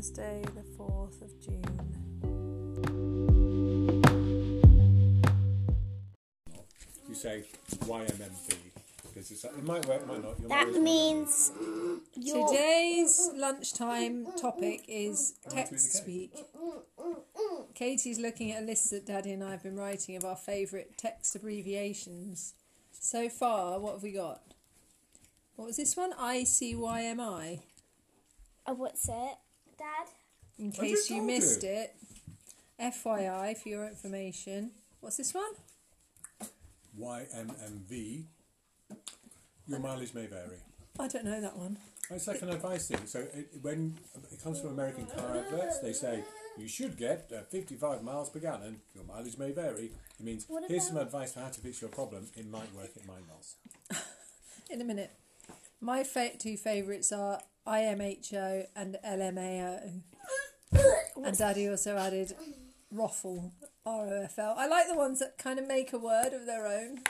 Thursday, the 4th of June. You say YMMV because it's, it might work, it might not. Your That means you're. Today's lunchtime topic is Going through the text speak. Katie's looking at a list that Daddy and I have been writing of our favourite text abbreviations. So far, what have we got? What was this one? ICYMI. Oh, what's it, Dad? In I case just you told missed you. it. FYI for your information. What's this one? YMMV. Your mileage may vary. I don't know that one. It's like an advice thing. So it, when it comes from American car adverts, they say you should get uh, 55 miles per gallon. Your mileage may vary. It means What here's some about- advice for how to fix your problem. It might work. It might not. In a minute. My fa- two favourites are IMHO and LMAO. And Daddy also added ROFL, R-O-F-L. I like the ones that kind of make a word of their own.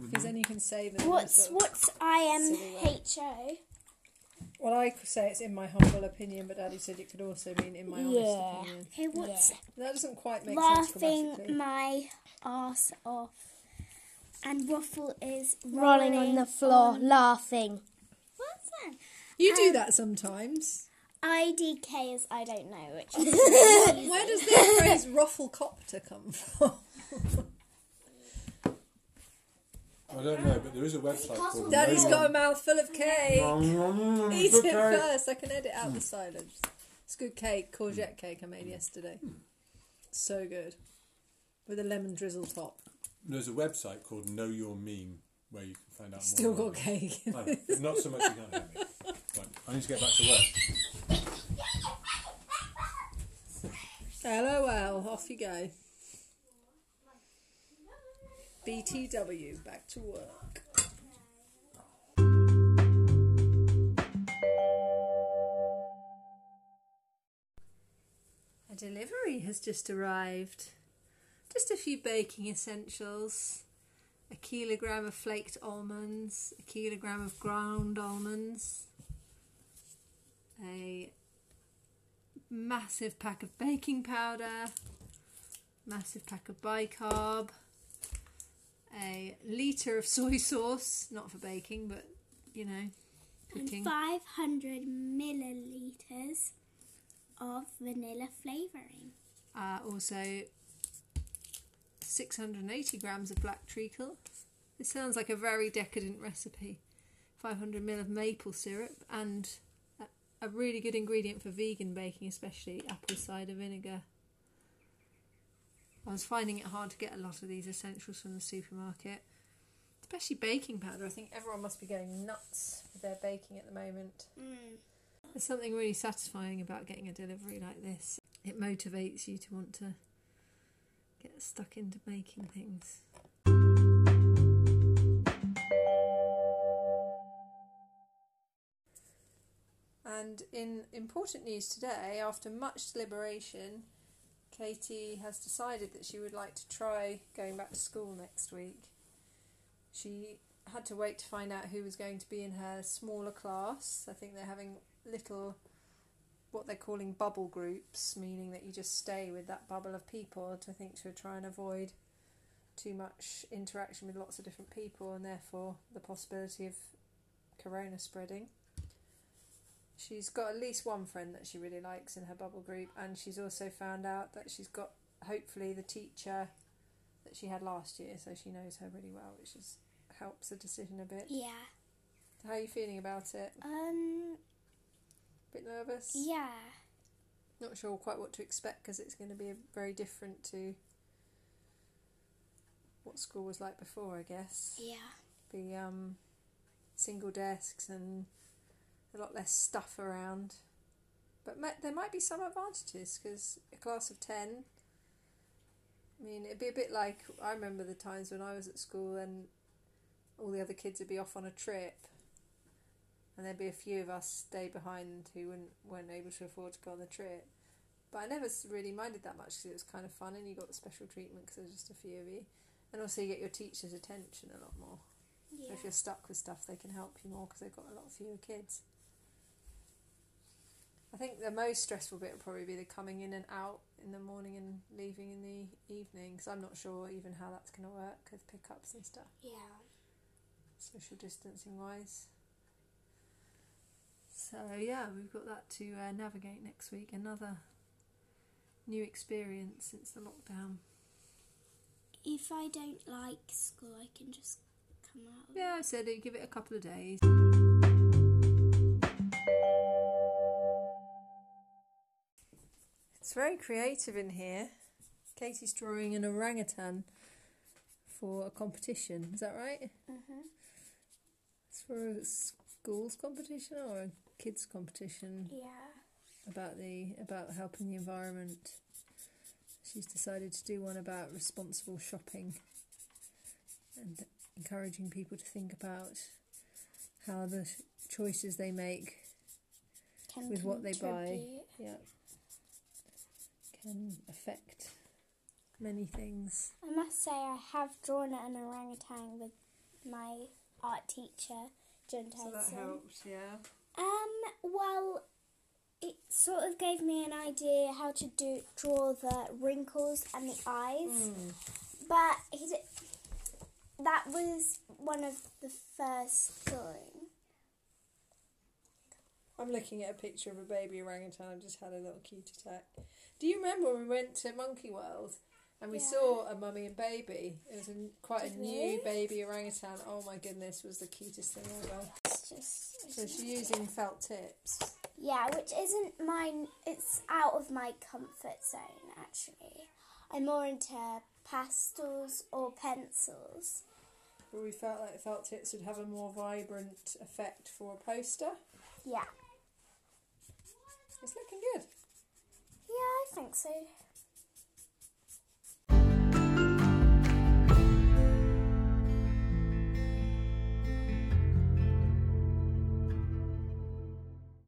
Because mm-hmm. then you can say them. What's sort of- what's IMHO? Well, I could say it's in my humble opinion, but Daddy said it could also mean in my honest Yeah. opinion. Okay, what's That doesn't quite make sense laughing my ass off? And ruffle is rolling on the floor, on- laughing. What's that? You do Um, that sometimes. IDK is I don't know which. is Where does the phrase rufflecopter come from? I don't know, but there is a website called. Daddy's got a One- mouthful of cake. Eat it first. I can edit out the hmm. silence. It's good cake, courgette cake I made hmm. yesterday. Hmm. So good. With a lemon drizzle top. There's a website called Know Your Meme where you can find out Still more. got cake. I know, but not so much you can't hear me. I need to get back to work. LOL, off you go. BTW, back to work. A delivery has just arrived. Just a few baking essentials. A kilogram of flaked almonds, a kilogram of ground almonds, a massive pack of baking powder, massive pack of bicarb, a litre of soy sauce, not for baking, but you know, and 500 milliliters of vanilla flavoring. Uh, also, 680 grams of black treacle. This sounds like a very decadent recipe. 500 ml of maple syrup and a, really good ingredient for vegan baking, especially apple cider vinegar. I was finding it hard to get a lot of these essentials from the supermarket, especially baking powder. I think everyone must be going nuts with their baking at the moment. Mm. There's something really satisfying about getting a delivery like this. It motivates you to want to get stuck into making things. And in important news today, after much deliberation, Katie has decided that she would like to try going back to school next week. She had to wait to find out who was going to be in her smaller class. I think they're having little, what they're calling bubble groups, meaning that you just stay with that bubble of people to think to try and avoid too much interaction with lots of different people and therefore the possibility of corona spreading. She's got at least one friend that she really likes in her bubble group, and she's also found out that she's got hopefully the teacher that she had last year, so she knows her really well, which is helps the decision a bit. Yeah. How are you feeling about it? Um. Bit nervous? Yeah. Not sure quite what to expect because it's going to be very different to what school was like before, I guess. Yeah. Be um, single desks and a lot less stuff around. But there might be some advantages because a class of 10. I mean, it'd be a bit like I remember the times when I was at school and all the other kids would be off on a trip, and there'd be a few of us stay behind who weren't, weren't able to afford to go on the trip. But I never really minded that much because it was kind of fun and you got the special treatment because there's just a few of you. And also, you get your teacher's attention a lot more. So if you're stuck with stuff, they can help you more because they've got a lot fewer kids. I think the most stressful bit would probably be the coming in and out in the morning and leaving in the evening because I'm not sure even how that's going to work with pickups and stuff, Yeah. social distancing wise. So, yeah, we've got that to uh, navigate next week. Another new experience since the lockdown. If I don't like school, I can just come out. Yeah, I said it, give it a couple of days. It's very creative in here. Katie's drawing an orangutan for a competition. Is that right? Mhm. It's for a school's competition or a kids' competition Yeah. about the about helping the environment. She's decided to do one about responsible shopping and encouraging people to think about how the choices they make Can With what they buy. yeah can affect many things. I must say, I have drawn an orangutan with my art teacher, John Tyson. helps, yeah. Um, well, it sort of gave me an idea how to do draw the wrinkles and the eyes, Hmm. but he did, that was one of the first drawing. I'm looking at a picture of a baby orangutan. I've just had a little cute attack. Do you remember when we went to Monkey World and we Yeah. saw a mummy and baby? It was a, quite a Did new we? baby orangutan. Oh my goodness, was the cutest thing ever. It's just So she's using felt tips. yeah, which isn't mine. It's out of my comfort zone actually. I'm more into pastels or pencils. But we felt like felt tips would have a more vibrant effect for a poster. Yeah, It's